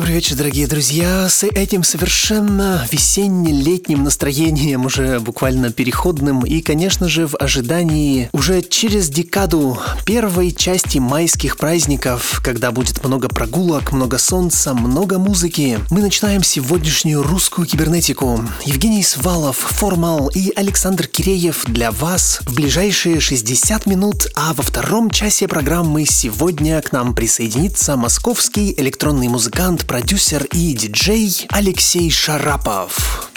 Добрый вечер, дорогие друзья. С этим совершенно весенне-летним настроением, уже буквально переходным, и, конечно же, в ожидании уже через декаду первой части майских праздников, когда будет много прогулок, много солнца, много музыки, мы начинаем сегодняшнюю русскую кибернетику. Евгений Свалов, Формал и Александр Киреев для вас в ближайшие 60 минут, а во втором часе программы сегодня к нам присоединится московский электронный музыкант продюсер и диджей Алексей Шарапов.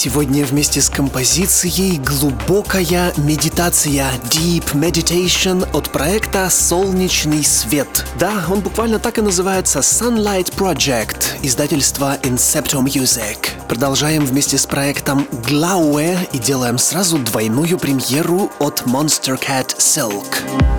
Сегодня вместе с композицией «Глубокая медитация» Deep Meditation от проекта «Солнечный свет». Да, он буквально так и называется Sunlight Project, издательство Incepto Music. Продолжаем вместе с проектом Glaue и делаем сразу двойную премьеру от Monster Cat Silk.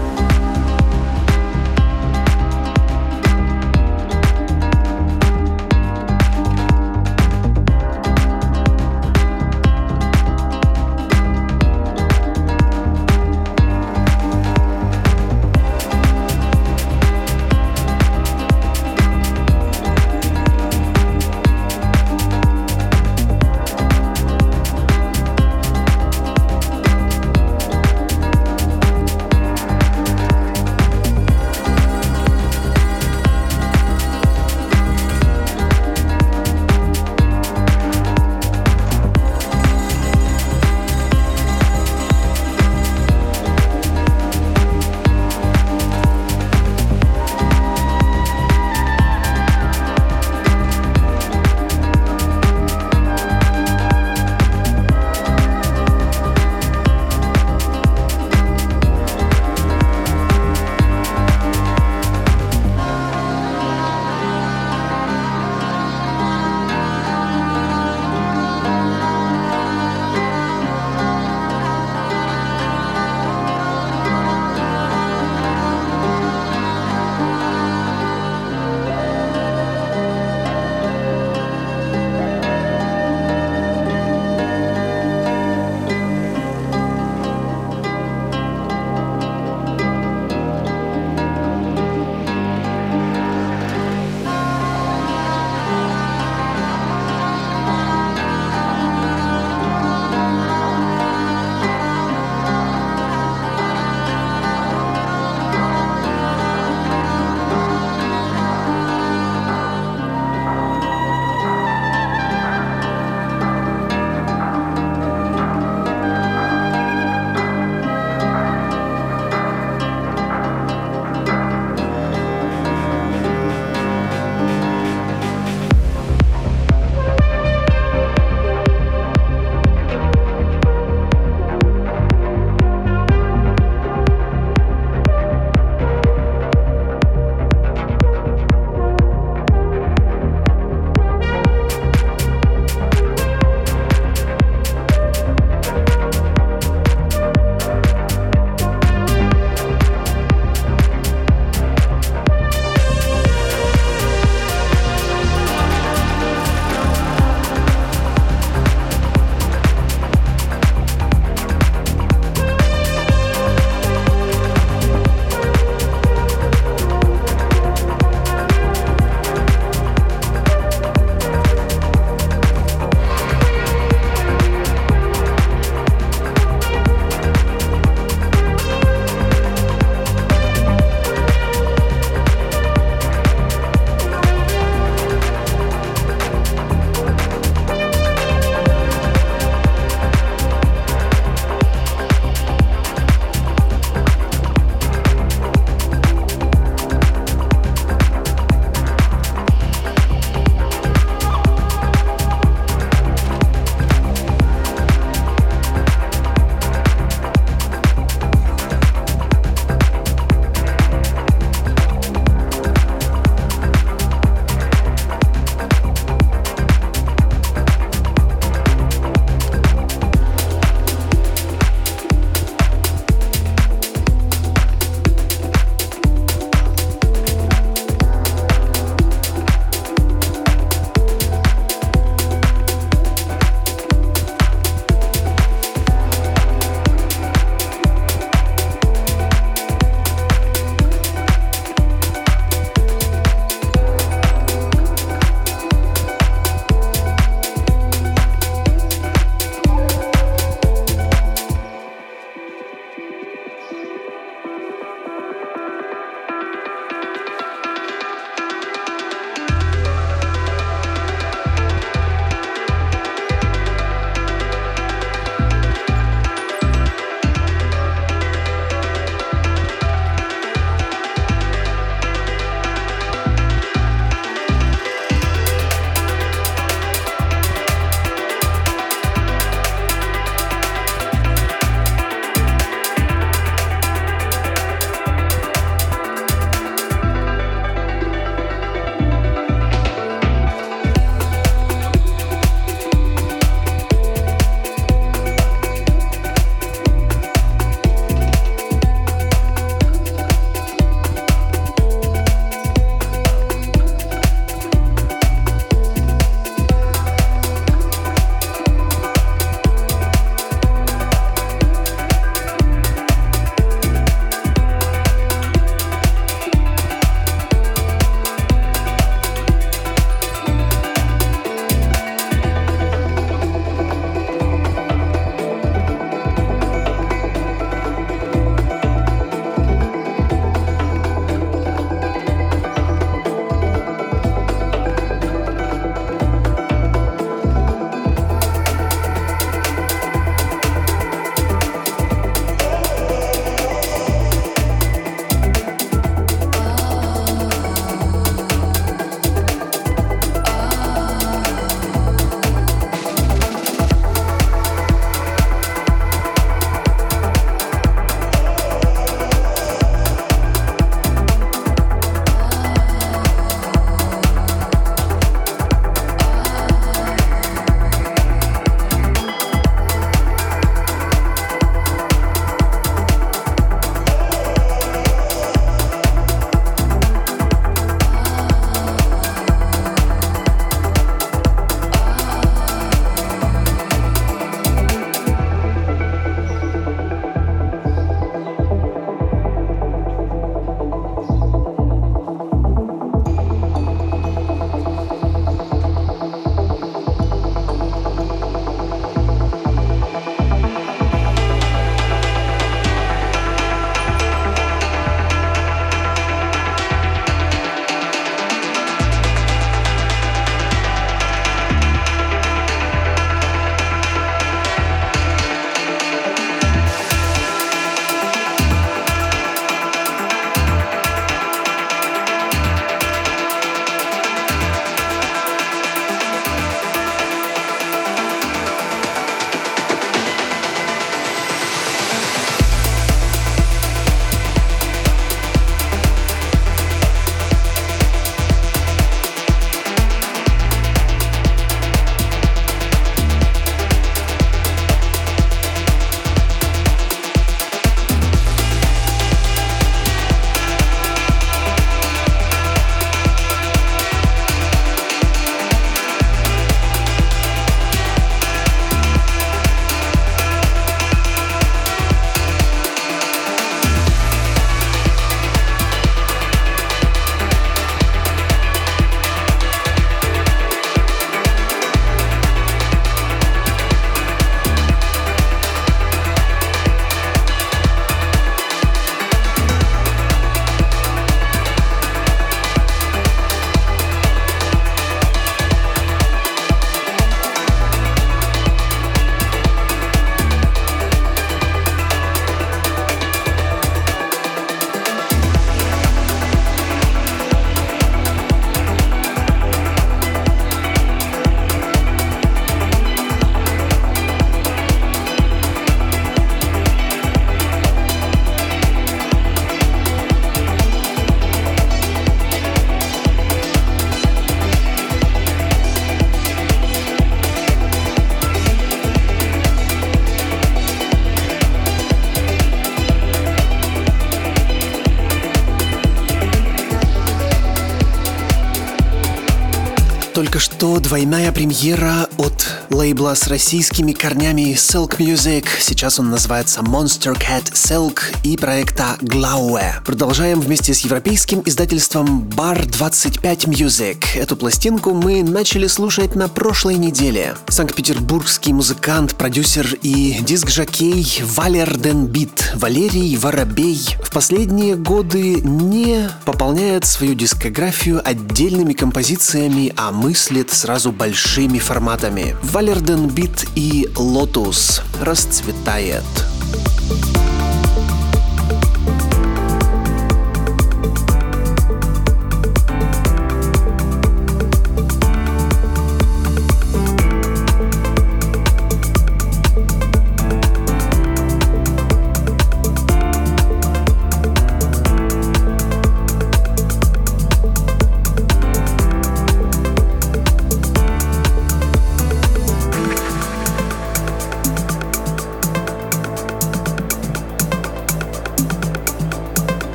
Только что двойная премьера от лейбла с российскими корнями Silk Music. Сейчас он называется Monstercat Silk и проекта Glaue. Продолжаем вместе с европейским издательством Bar 25 Music. Эту пластинку мы начали слушать на прошлой неделе. Санкт-петербургский музыкант, продюсер и диск-жокей Valer den Bit, Валерий Воробей в последние годы не пополняет свою дискографию отдельными композициями, а мыслит сразу большими форматами. Valer den Bit и Lotus расцветает.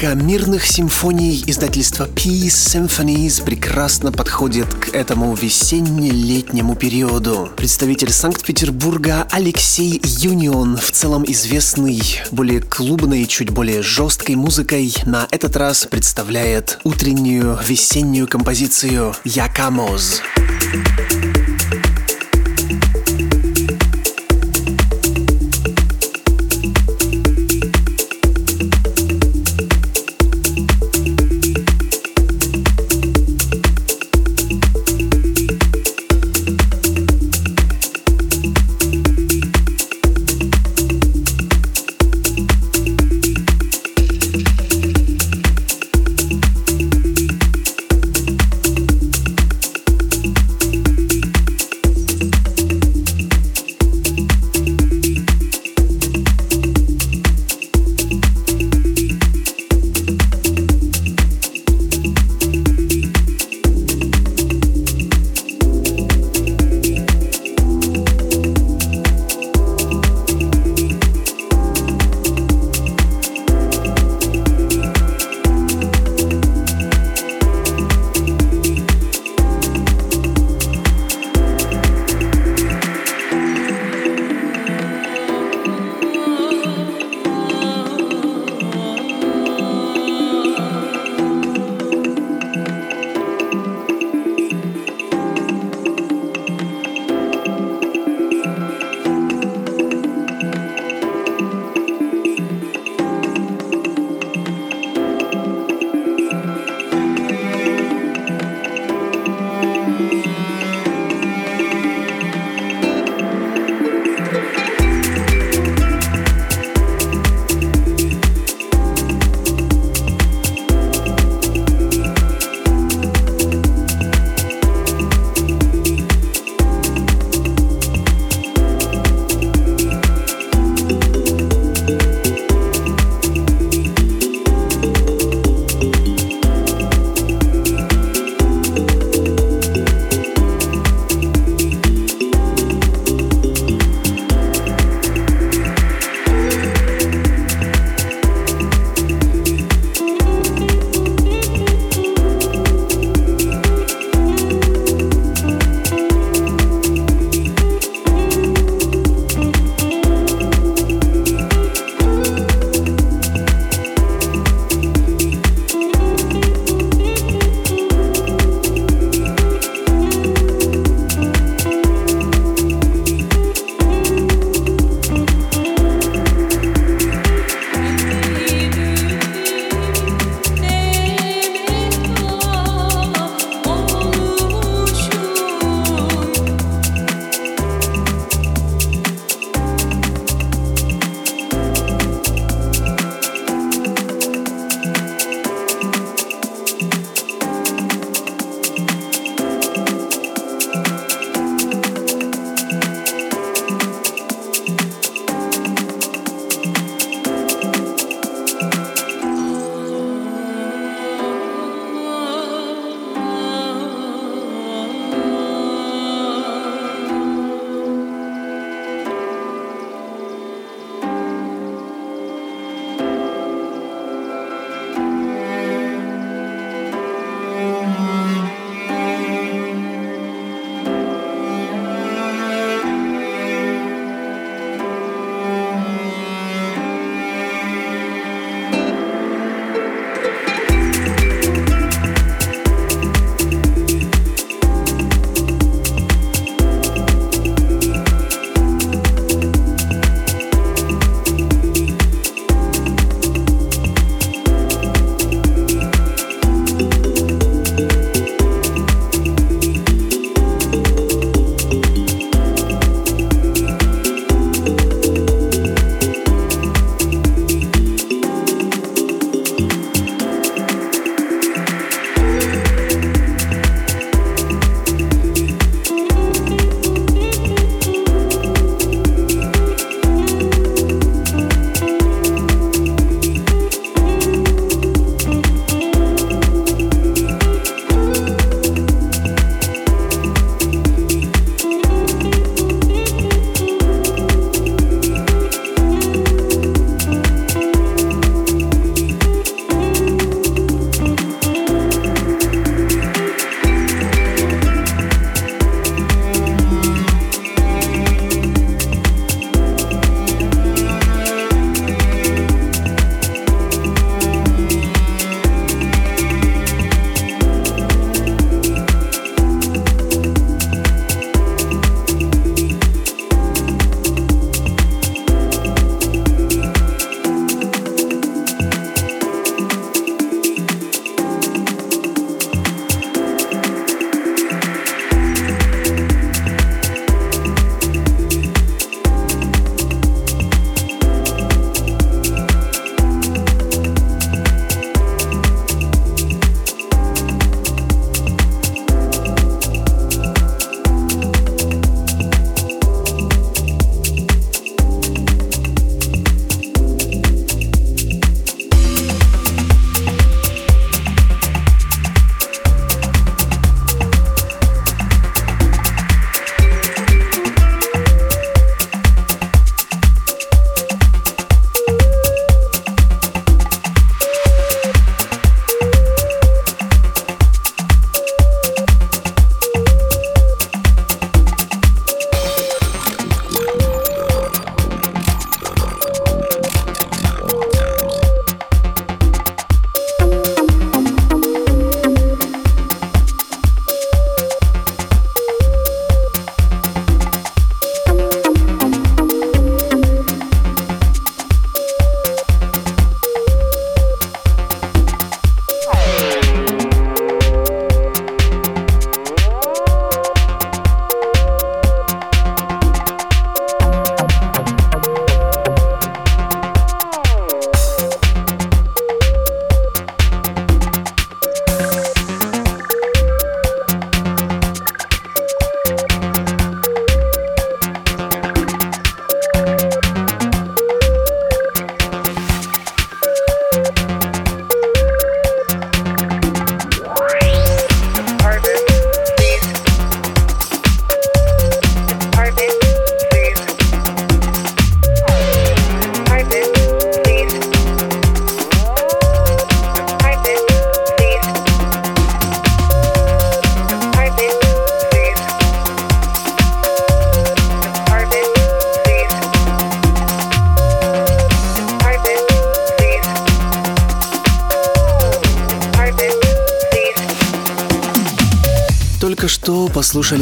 Музыка мирных симфоний издательства Peace Symphonies прекрасно подходит к этому весенне-летнему периоду. Представитель Санкт-Петербурга Алексей Юнион, в целом известный более клубной, чуть более жесткой музыкой, на этот раз представляет утреннюю весеннюю композицию «Якамоз».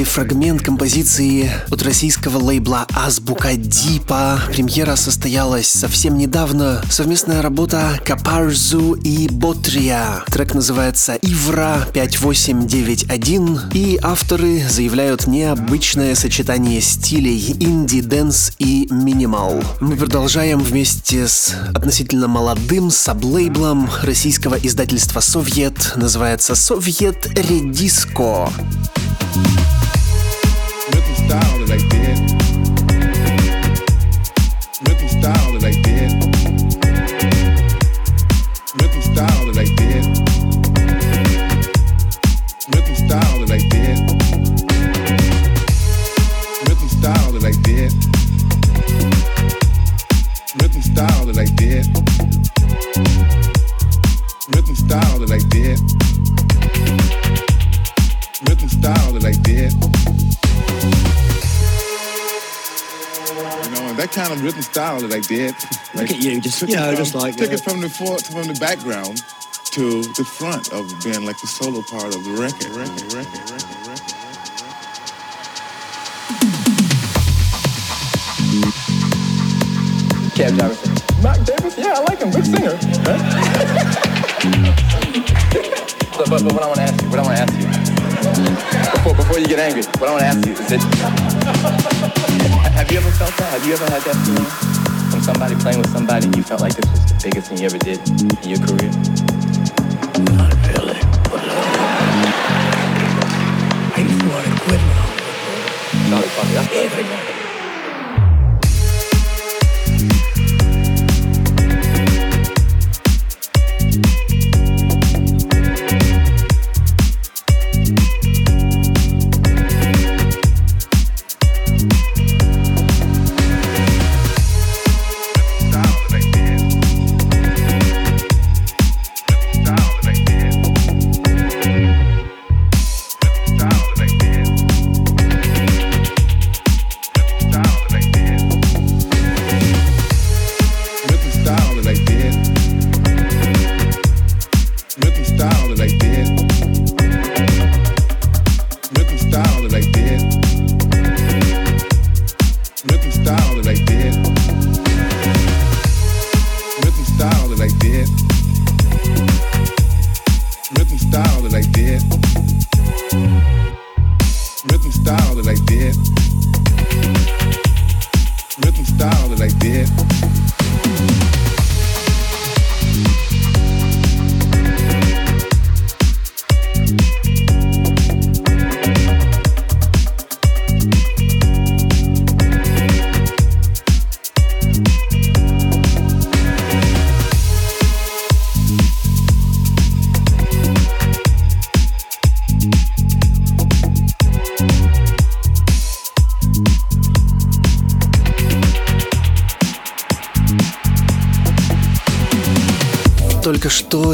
Фрагмент композиции от российского лейбла Азбука Дипа. Премьера состоялась совсем недавно. Совместная работа Капарзу и Ботрия. Трек называется Ивра 5891 и авторы заявляют необычное сочетание стилей indie dance и minimal. Мы продолжаем вместе с относительно молодым саблейблом российского издательства «Soviett». Называется «Soviett Redisco». style kind of rhythm style that I did. Like, Look at you, just you know, from, just like took it uh, from the for, from the background to the front of being like the solo part of the record. record, record, record, record. Cab driver Mark Davis? Yeah, I like him. Good singer. Huh? but, but, but what I want to ask you, what I want to ask you, before, before you get angry, what I want to ask you is that have you ever felt that? Have you ever had that feeling from somebody playing with somebody and you felt like this was the biggest thing you ever did in your career? Not really. I to want to quit now. Sorry, Bobby. That's everything.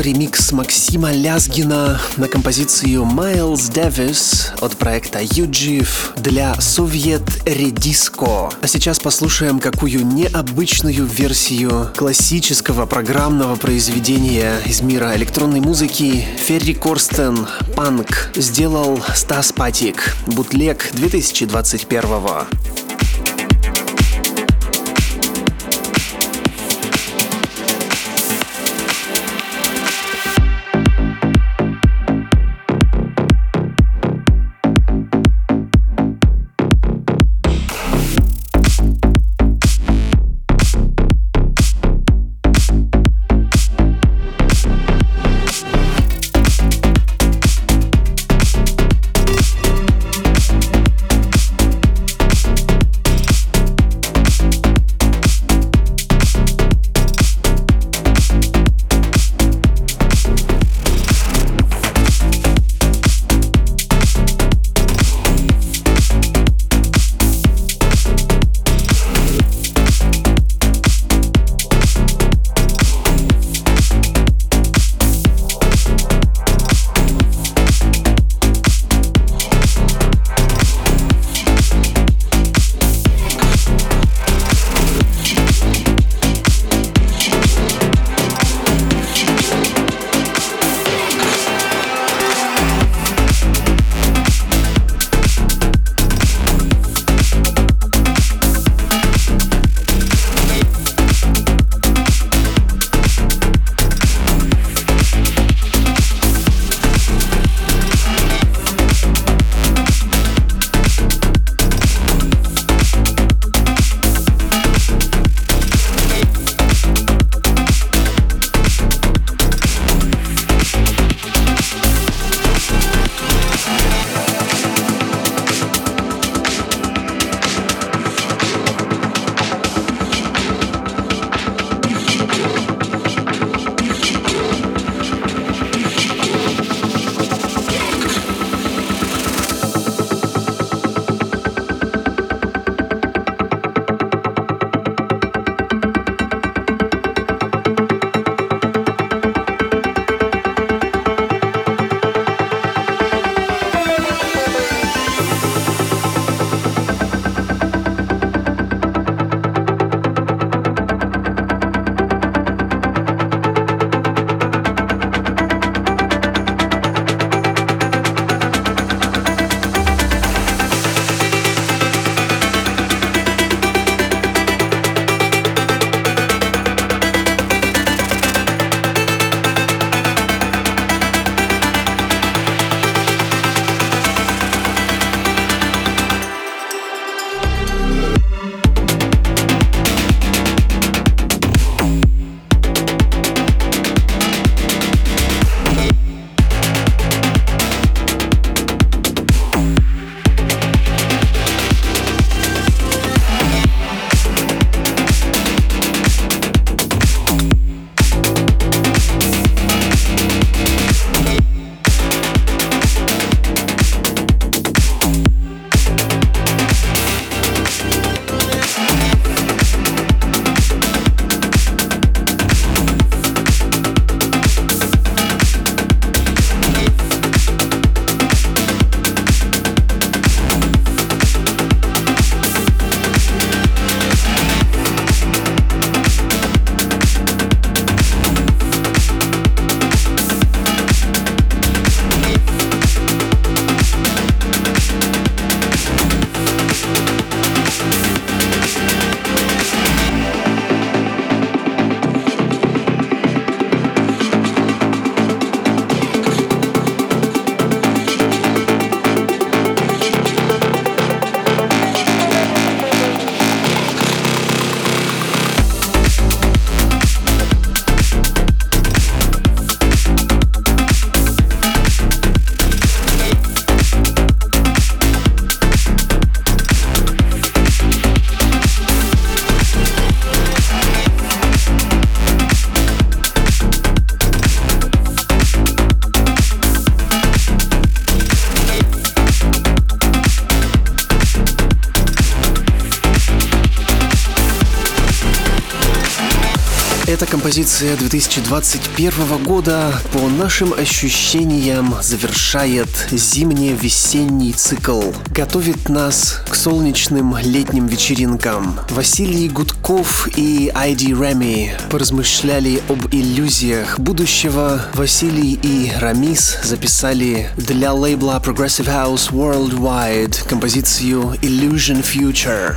Ремикс Максима Лязгина на композицию Miles Davis от проекта Юджив для Совет Редиско. А сейчас послушаем какую необычную версию классического программного произведения из мира электронной музыки Ферри Корстен «Панк» сделал Стас Патик, бутлег 2021 года. Эта композиция 2021 года по нашим ощущениям завершает зимне-весенний цикл. Готовит нас к солнечным летним вечеринкам. Василий Гудков и Айди Реми поразмышляли об иллюзиях будущего. Василий и Рамис записали для лейбла Progressive House Worldwide композицию Illusion Future.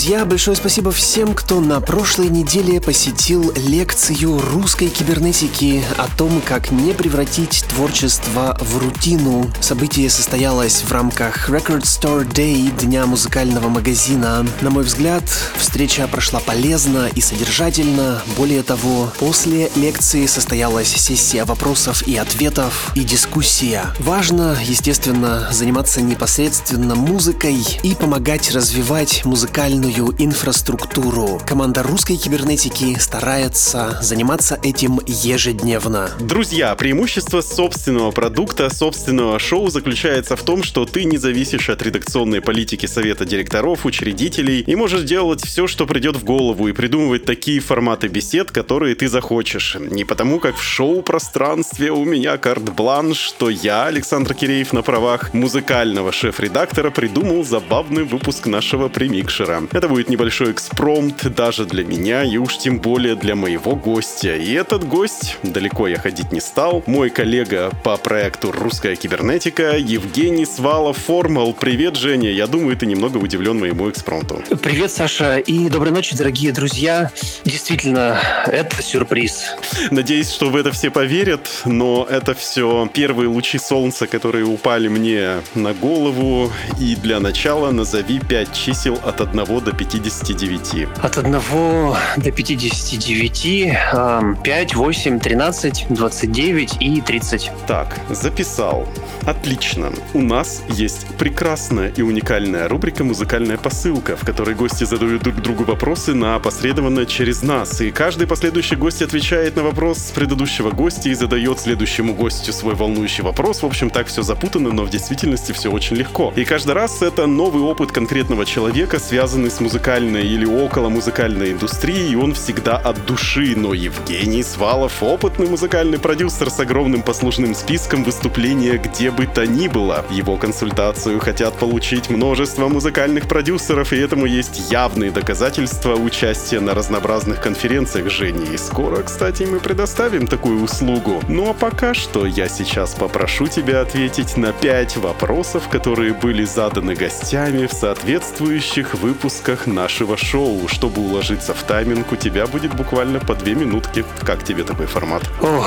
Друзья, большое спасибо всем, кто на прошлой неделе посетил лекцию русской кибернетики о том, как не превратить творчество в рутину. Событие состоялось в рамках Record Store Day, Дня музыкального магазина. На мой взгляд, встреча прошла полезно и содержательно. Более того, после лекции состоялась сессия вопросов и ответов и дискуссия. Важно, естественно, заниматься непосредственно музыкой и помогать развивать музыкальный музыкальную инфраструктуру. Команда русской кибернетики старается заниматься этим ежедневно. Друзья, преимущество собственного продукта, собственного шоу заключается в том, что ты не зависишь от редакционной политики совета директоров, учредителей и можешь делать все, что придет в голову и придумывать такие форматы бесед, которые ты захочешь. Не потому, как в шоу-пространстве у меня карт-бланш, что я, Александр Киреев, на правах музыкального шеф-редактора придумал забавный выпуск нашего премикшера. Это будет небольшой экспромт даже для меня и уж тем более для моего гостя. И этот гость, далеко я ходить не стал, мой коллега по проекту «Русская кибернетика» Евгений Свалов Формал. Привет, Женя. Я думаю, ты немного удивлен моему экспромту. Привет, Саша, и доброй ночи, дорогие друзья. Действительно, это сюрприз. Надеюсь, что в это все поверят, но это все первые лучи солнца, которые упали мне на голову. И для начала назови 5 чисел от 1 до 59. От 1 до 59, 5, 8, 13, 29 и 30. Так, записал. Отлично. У нас есть прекрасная и уникальная рубрика «Музыкальная посылка», в которой гости задают друг другу вопросы на опосредованно через нас. И каждый последующий гость отвечает на вопрос предыдущего гостя и задает следующему гостю свой волнующий вопрос. В общем, так все запутано, но в действительности все очень легко. И каждый раз это новый опыт конкретного человека, связанный с музыкальной или около музыкальной индустрией, и он всегда от души. Но Евгений Свалов — опытный музыкальный продюсер с огромным послужным списком выступления где бы то ни было. Его консультацию хотят получить множество музыкальных продюсеров, и этому есть явные доказательства участия на разнообразных конференциях Жени. И скоро, кстати, мы предоставим такую услугу. Ну а пока что я сейчас попрошу тебя ответить на пять вопросов, которые были заданы гостями в соответствующих выпусках нашего шоу. Чтобы уложиться в тайминг, у тебя будет буквально по две минутки. Как тебе такой формат? О,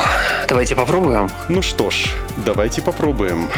давайте попробуем. Ну что ж, давайте попробуем.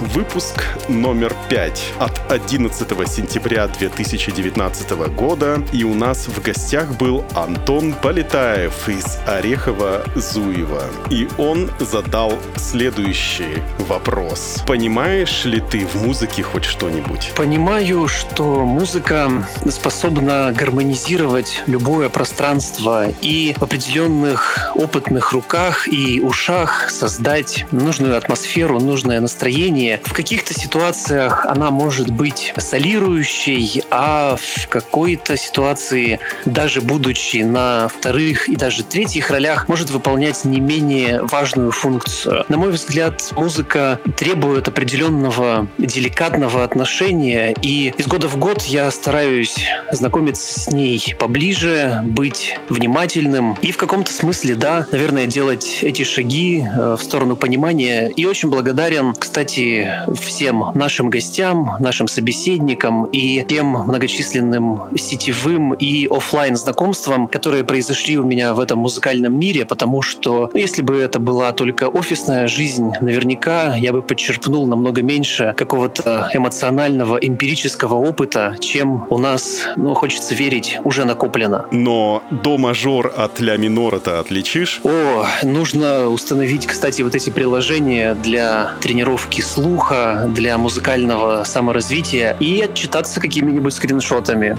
Выпуск номер 5 от 11 сентября 2019 года. И у нас в гостях был Антон Полетаев из Орехова-Зуева. И он задал следующий вопрос. Понимаешь ли ты в музыке хоть что-нибудь? Понимаю, что музыка способна гармонизировать любое пространство и в определенных опытных руках и ушах создать нужную атмосферу, нужное настроение. В каких-то ситуациях она может быть солирующей, а в какой-то ситуации, даже будучи на вторых и даже третьих ролях, может выполнять не менее важную функцию. На мой взгляд, музыка требует определенного деликатного отношения, и из года в год я стараюсь знакомиться с ней поближе, быть внимательным и в каком-то смысле, да, наверное, делать эти шаги э, в сторону понимания. И очень благодарен, кстати, всем нашим гостям, нашим собеседникам и тем многочисленным сетевым и офлайн знакомствам, которые произошли у меня в этом музыкальном мире, потому что ну, если бы это была только офисная жизнь, наверняка я бы подчерпнул намного меньше какого-то эмоционального, эмпирического опыта, чем у нас, ну, хочется верить, уже накоплено. Но до мажор от ля минора-то отличишь? О, нужно установить, кстати, вот эти приложения для тренировки слуха, для музыкального саморазвития и отчитаться какими-нибудь скриншотами.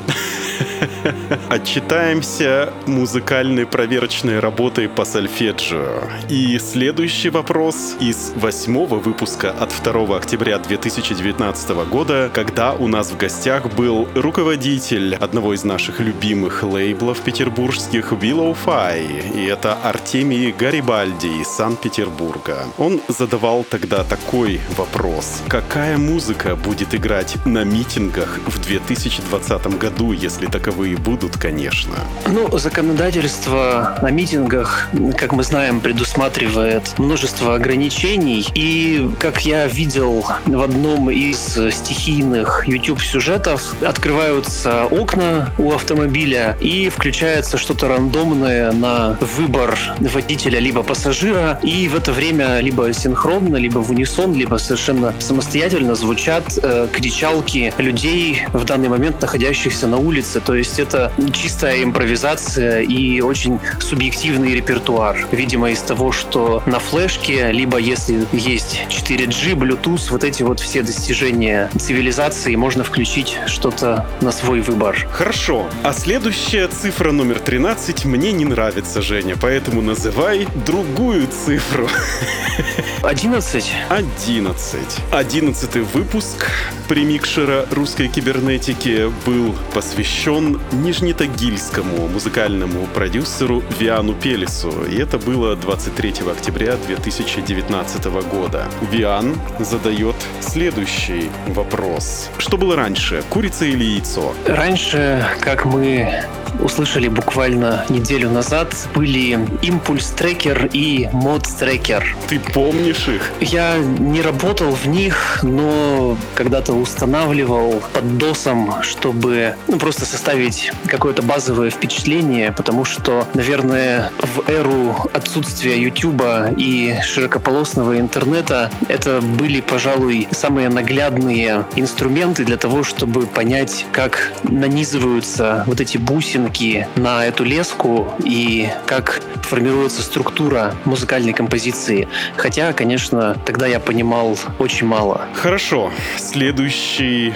Отчитаемся музыкальной проверочной работой по сольфеджио. И следующий вопрос из восьмого выпуска от 2 октября 2019 года, когда у нас в гостях был руководитель одного из наших любимых лейблов петербургских Willow Fi, и это Артемий Гарибальди из Санкт-Петербурга. Он задавал тогда такой вопрос. Какая музыка будет играть на митингах в 2020 году, если таковые будут, конечно? Ну, законодательство на митингах, как мы знаем, предусматривает множество ограничений. И, как я видел в одном из стихийных YouTube-сюжетов, открываются окна у автомобиля и включается что-то рандомное на выбор водителя либо пассажира. И в это время либо синхронно, либо в унисон, либо совершенно самостоятельно звучат э, кричалки людей в данный момент находящихся на улице. То есть это чистая импровизация и очень субъективный репертуар. Видимо, из того, что на флешке, либо если есть 4G, Bluetooth, вот эти вот все достижения цивилизации, можно включить что-то на свой выбор. Хорошо. А следующая цифра номер 13 мне не нравится, Женя, поэтому называй другую цифру. 11. 11. Одиннадцатый выпуск премикшера русской кибернетики был посвящен нижнетагильскому музыкальному продюсеру Виану Пелесу. И это было 23 октября 2019 года. Виан задает следующий вопрос. Что было раньше, курица или яйцо? Раньше, как мы услышали буквально неделю назад, были импульс-трекер и мод-трекер. Ты помнишь их? Я не работал в них, но когда-то устанавливал под досом, чтобы ну, просто составить какое-то базовое впечатление, потому что, наверное, в эру отсутствия Ютуба и широкополосного интернета это были, пожалуй, самые наглядные инструменты для того, чтобы понять, как нанизываются вот эти бусинки на эту леску и как формируется структура музыкальной композиции. Хотя, конечно, тогда я понимал очень мало. Хорошо. Следующий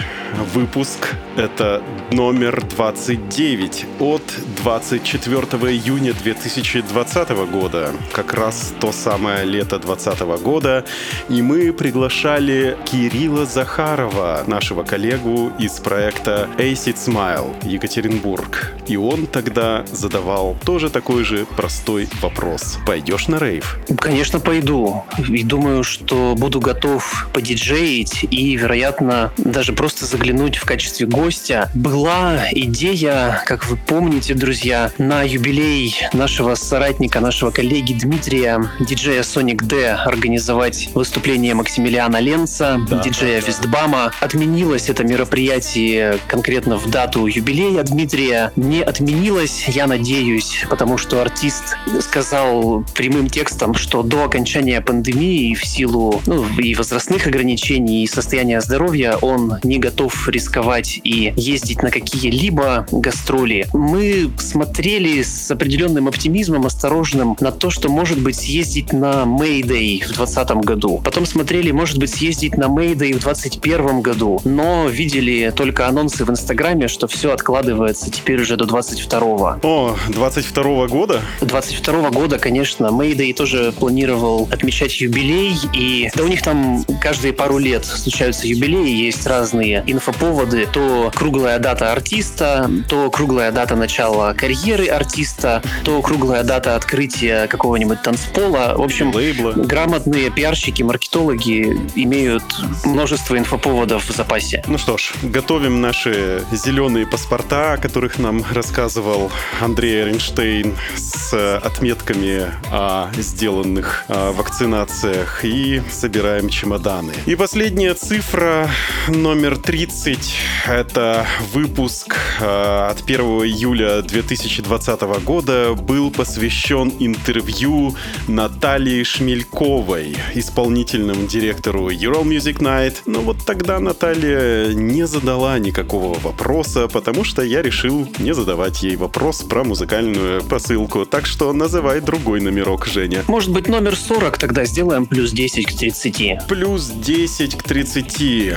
выпуск — это номер 29 от 24 июня 2020 года. Как раз то самое лето 2020 года. И мы приглашали Кирилла Захарова, нашего коллегу из проекта Acid Smile, Екатеринбург. И он тогда задавал тоже такой же простой вопрос. Пойдешь на рейв? Конечно, пойду. И думаю, что буду готов подиджеить и, вероятно, даже просто заглянуть в качестве гостя. Была идея, как вы помните, друзья, на юбилей нашего соратника, нашего коллеги Дмитрия, диджея Sonic D, организовать выступление Максимилиана Ленца, Да, диджея да. Вестбама. Отменилось это мероприятие конкретно в дату юбилея Дмитрия. Не отменилось, я надеюсь, потому что артист сказал прямым текстом, что до окончания пандемии в силу ну, и возрастных ограничений, и состояния здоровья он не готов рисковать и ездить на какие-либо гастроли. Мы смотрели с определенным оптимизмом, осторожным на то, что, может быть, съездить на Мэйдэй в 2020 году. Потом смотрели, может быть, съездить на Мэйдэй в 2021 году, но видели только анонсы в Инстаграме, что все откладывается теперь уже до 22 О, 22 года? 22 года, конечно, Мэйдэй тоже планировал отмечать юбилей, и да у них там каждые пару лет случаются юбилеи, есть разные инфоповоды, то круглая дата артиста, то круглая дата начала карьеры артиста, то круглая дата открытия какого-нибудь танцпола. В общем, Лейбла. грамотные пиарщики, маркетологи имеют множество инфоповодов в запасе. Ну что ж, готовим наши зеленые паспорта, о которых нам рассказывал Андрей Эйнштейн с отметками о сделанных а, вакцинациях и собираем чемоданы. И последняя цифра, номер 30, это выпуск а, от 1 июля 2020 года был посвящен интервью Натальи Шмельковой, исполнительному директору Euro Music Night. Но вот тогда Наталья не задала никакого вопроса, потому что я решил не задавать ей вопрос про музыкальную посылку. Так что называй другой номерок, Женя. Может быть, номер 40 тогда сделаем плюс 10 к 30. Плюс 10 к 30.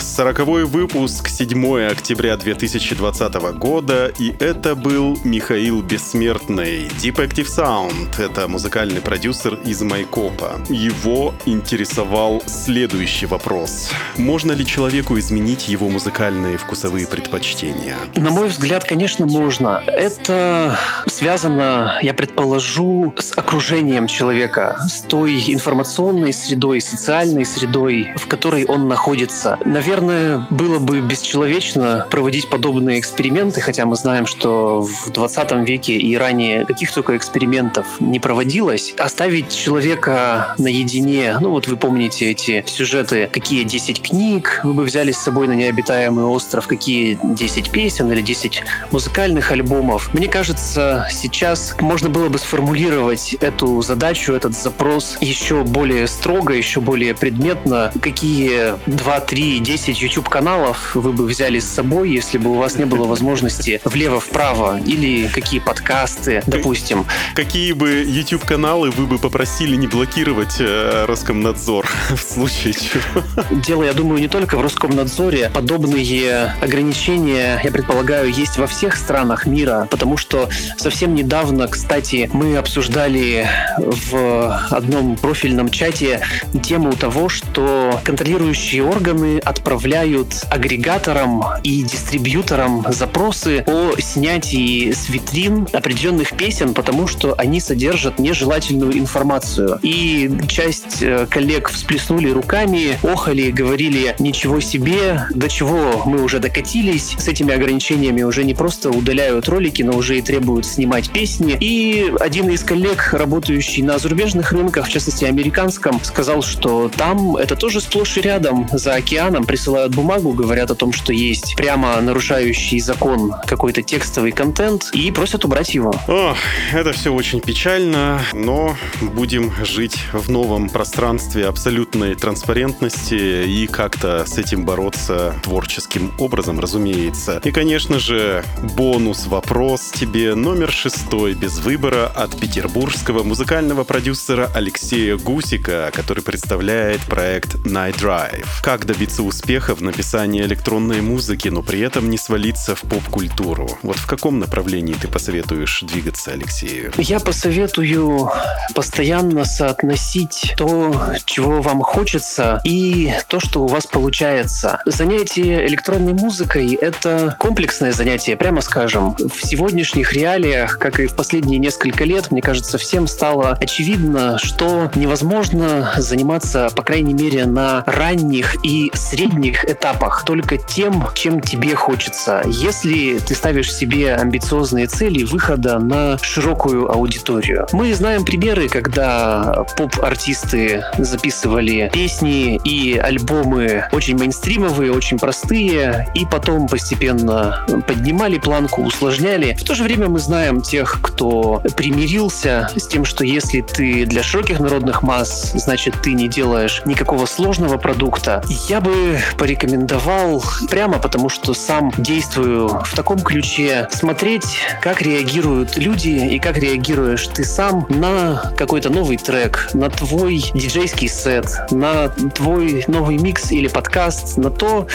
Сороковой выпуск, 7 октября 2020 года, и это был Михаил Бессмертный. Deep Active Sound — это музыкальный продюсер из Майкопа. Его интересовал следующий вопрос. Можно ли человеку изменить его музыкальные вкусовые предпочтения? На мой взгляд, конечно, можно. Это связано, я предположу, с окружением человека, с той информационной средой, социальной средой, в которой он находится. Наверное, было бы бесчеловечно проводить подобные эксперименты, хотя мы знаем, что в 20 веке и ранее каких только экспериментов не проводилось. Оставить человека наедине, ну вот вы помните эти сюжеты, какие 10 книг вы бы взяли с собой на необитаемый остров, какие 10 песен или 10 музыкальных альбомов. Мне кажется, сейчас можно было бы сформулировать эту задачу, этот запрос еще более строго, еще более предметно, какие 2, 3, 10 10 YouTube-каналов вы бы взяли с собой, если бы у вас не было возможности влево-вправо? Или какие подкасты, допустим? Какие бы YouTube-каналы вы бы попросили не блокировать э, Роскомнадзор в случае чего? Дело, я думаю, не только в Роскомнадзоре. Подобные ограничения, я предполагаю, есть во всех странах мира, потому что совсем недавно, кстати, мы обсуждали в одном профильном чате тему того, что контролирующие органы отправляют агрегаторам и дистрибьюторам запросы о снятии с витрин определенных песен, потому что они содержат нежелательную информацию. И часть э, коллег всплеснули руками, охали, говорили, ничего себе, до чего мы уже докатились. С этими ограничениями уже не просто удаляют ролики, но уже и требуют снимать песни. И один из коллег, работающий на зарубежных рынках, в частности американском, сказал, что там это тоже сплошь и рядом. За океаном присылают бумагу, говорят о том, что есть прямо нарушающий закон какой-то текстовый контент и просят убрать его. О, это все очень печально, но будем жить в новом пространстве абсолютной транспарентности и как-то с этим бороться творческим образом, разумеется. И, конечно же, бонус-вопрос тебе номер шестой без выбора от петербургского музыкального продюсера Алексея Гусика, который представляет проект Night Drive. Как добиться успеха в написании электронной музыки, но при этом не свалиться в поп-культуру? Вот в каком направлении ты посоветуешь двигаться, Алексею? Я посоветую постоянно соотносить то, чего вам хочется, и то, что у вас получается. Занятие электронной музыкой — это комплексное занятие, прямо скажем. В сегодняшних реалиях, как и в последние несколько лет, мне кажется, всем стало очевидно, что невозможно заниматься, по крайней мере, на ранних и средних этапах только тем, чем тебе хочется. Если ты ставишь себе амбициозные цели выхода на широкую аудиторию. Мы знаем примеры, когда поп-артисты записывали песни и альбомы очень мейнстримовые, очень простые, и потом постепенно поднимали планку, усложняли. В то же время мы знаем тех, кто примирился с тем, что если ты для широких народных масс, значит, ты не делаешь никакого сложного продукта. Я бы порекомендовал прямо потому, что сам действую в таком ключе смотреть, как реагируют люди и как реагируешь ты сам на какой-то новый трек, на твой диджейский сет, на твой новый микс или подкаст, на то,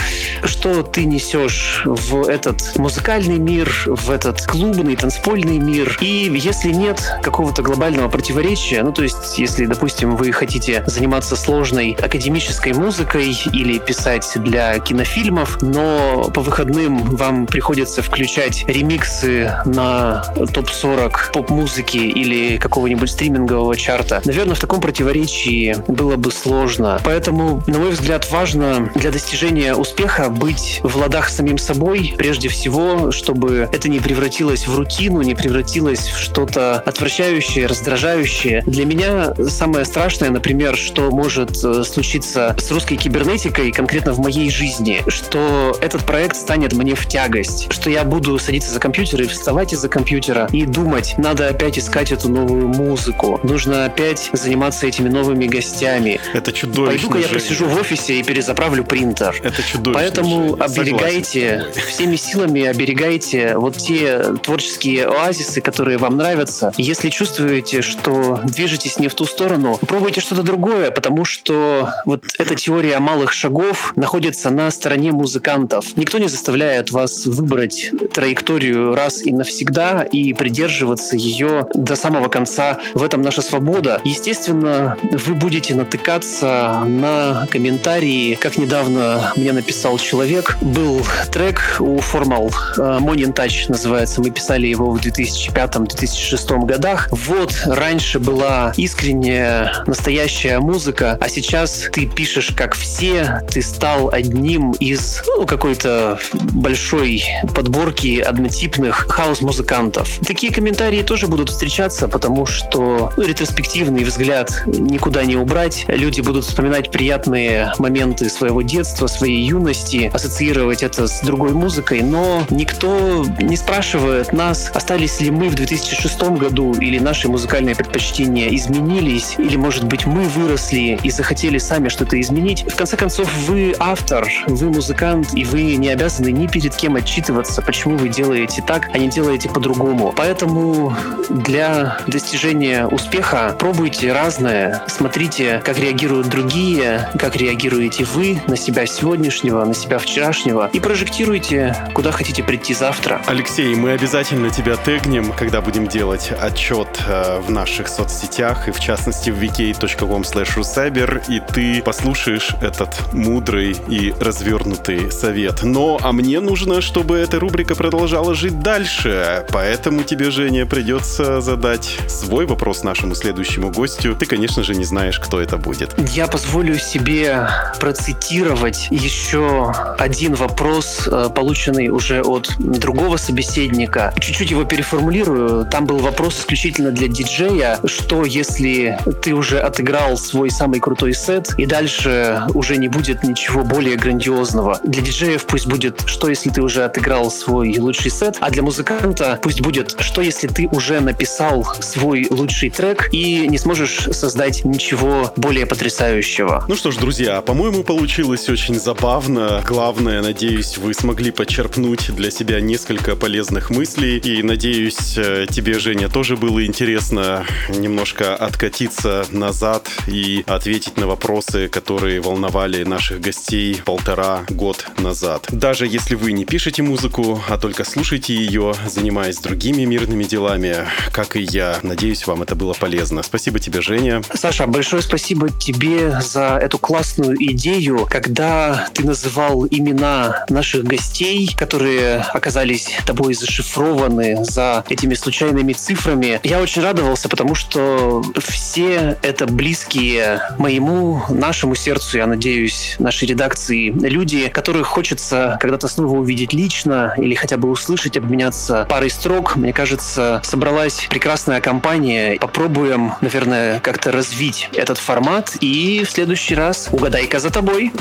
что ты несешь в этот музыкальный мир, в этот клубный, танцпольный мир. И если нет какого-то глобального противоречия, ну то есть если, допустим, вы хотите заниматься сложной академической музыкой или писать для кинофильмов, но по выходным вам приходится включать ремиксы на топ-40 поп-музыки или какого-нибудь стримингового чарта, наверное, в таком противоречии было бы сложно. Поэтому, на мой взгляд, важно для достижения успеха быть в ладах с самим собой, прежде всего, чтобы это не превратилось в рутину, не превратилось в что-то отвращающее, раздражающее. Для меня самое страшное, например, что может э, случиться с русской кибернетикой, конкретно в моей жизни, что этот проект станет мне в тягость, что я буду садиться за компьютер и вставать из-за компьютера и думать, надо опять искать эту новую музыку, нужно опять заниматься этими новыми гостями. Это чудовищно. Пойду-ка я посижу в офисе и перезаправлю принтер. Это чудовищно. Поэтому оберегайте, всеми силами оберегайте вот те творческие оазисы, которые вам нравятся. Если чувствуете, что движетесь не в ту сторону, пробуйте что-то другое, потому что вот эта теория малых шагов находится на стороне музыкантов. Никто не заставляет вас выбрать траекторию раз и навсегда и придерживаться ее до самого конца. В этом наша свобода. Естественно, вы будете натыкаться на комментарии, как недавно мне написал человек. Был трек у Formal Morning Touch называется. Мы писали его в 2005-2006 годах. Вот раньше была искренняя, настоящая музыка, а сейчас ты пишешь как все, ты стал одним из ну, какой-то большой подборки однотипных house-музыкантов. Такие комментарии тоже будут встречаться, потому что ну, ретроспективный взгляд никуда не убрать. Люди будут вспоминать приятные моменты своего детства, своей юности, ассоциировать это с другой музыкой, но никто не спрашивает нас, остались ли мы в 2006 году или наши музыкальные предпочтения изменились, или, может быть, мы выросли и захотели сами что-то изменить. В конце концов, вы Вы автор, вы музыкант, и вы не обязаны ни перед кем отчитываться, почему вы делаете так, а не делаете по-другому. Поэтому для достижения успеха пробуйте разное, смотрите, как реагируют другие, как реагируете вы на себя сегодняшнего, на себя вчерашнего, и прожектируйте, куда хотите прийти завтра. Алексей, мы обязательно тебя тегнем, когда будем делать отчет э, в наших соцсетях, и в частности в vk.com slash и ты послушаешь этот мудрый и развернутый совет. Но, а мне нужно, чтобы эта рубрика продолжала жить дальше, поэтому тебе, Женя, придется задать свой вопрос нашему следующему гостю. Ты, конечно же, не знаешь, кто это будет. Я позволю себе процитировать еще один вопрос, э, полученный уже от другого собеседника. Чуть-чуть его переформулирую. Там был вопрос исключительно для диджея, что если ты уже отыграл свой самый крутой сет, и дальше уже не будет ничего более грандиозного. Для диджеев пусть будет, что если ты уже отыграл свой лучший сет, а для музыканта пусть будет, что если ты уже написал свой лучший трек и не сможешь создать ничего более потрясающего. Ну что ж, друзья, по-моему, получилось очень забавно. Главное, надеюсь, вы смогли почерпнуть для себя несколько полезных мыслей. И надеюсь, э, тебе, Женя, тоже было интересно немножко откатиться назад и ответить на вопросы, которые волновали наших гостей полтора год назад. Даже если вы не пишете музыку, а только слушаете ее, занимаясь другими мирными делами, как и я, надеюсь, вам это было полезно. Спасибо тебе, Женя. Саша, большое спасибо тебе за эту классную идею, когда ты называл имена наших гостей, которые оказались тобой зашифрованы за этими случайными цифрами. Я очень радовался, потому что все это близкие моему, нашему сердцу, я надеюсь, нашей редакции люди, которых хочется когда-то снова увидеть лично или хотя бы услышать, обменяться парой строк. Мне кажется, собралась прекрасная компания. Попробуем, наверное, как-то развить этот формат. И в следующий раз угадай-ка за тобой.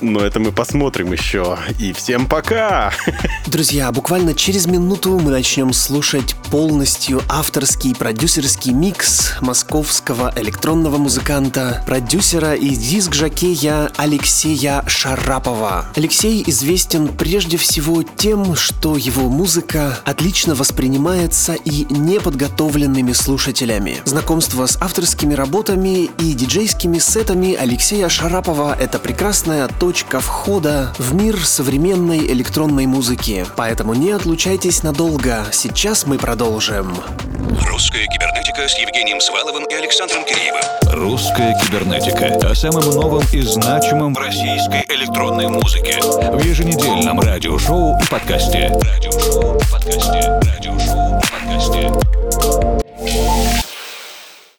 Но это мы посмотрим еще. И всем пока! Друзья, буквально через минуту мы начнем слушать полностью авторский продюсерский микс московского электронного музыканта, продюсера и диск-жокея Алексея Шарапова. Алексей известен прежде всего тем, что его музыка отлично воспринимается и неподготовленными слушателями. Знакомство с авторскими работами и диджейскими сетами Алексея Шарапова – это прекрасная точка входа в мир современной электронной музыки. Поэтому не отлучайтесь надолго. Сейчас мы продолжим. Русская кибернетика с Евгением Сваловым и Александром Киреевым. Русская кибернетика. О самом новом и значимом в российской электронной музыке. В еженедельном радиошоу и подкасте. Радиошоу и подкасте. Радиошоу и подкасте.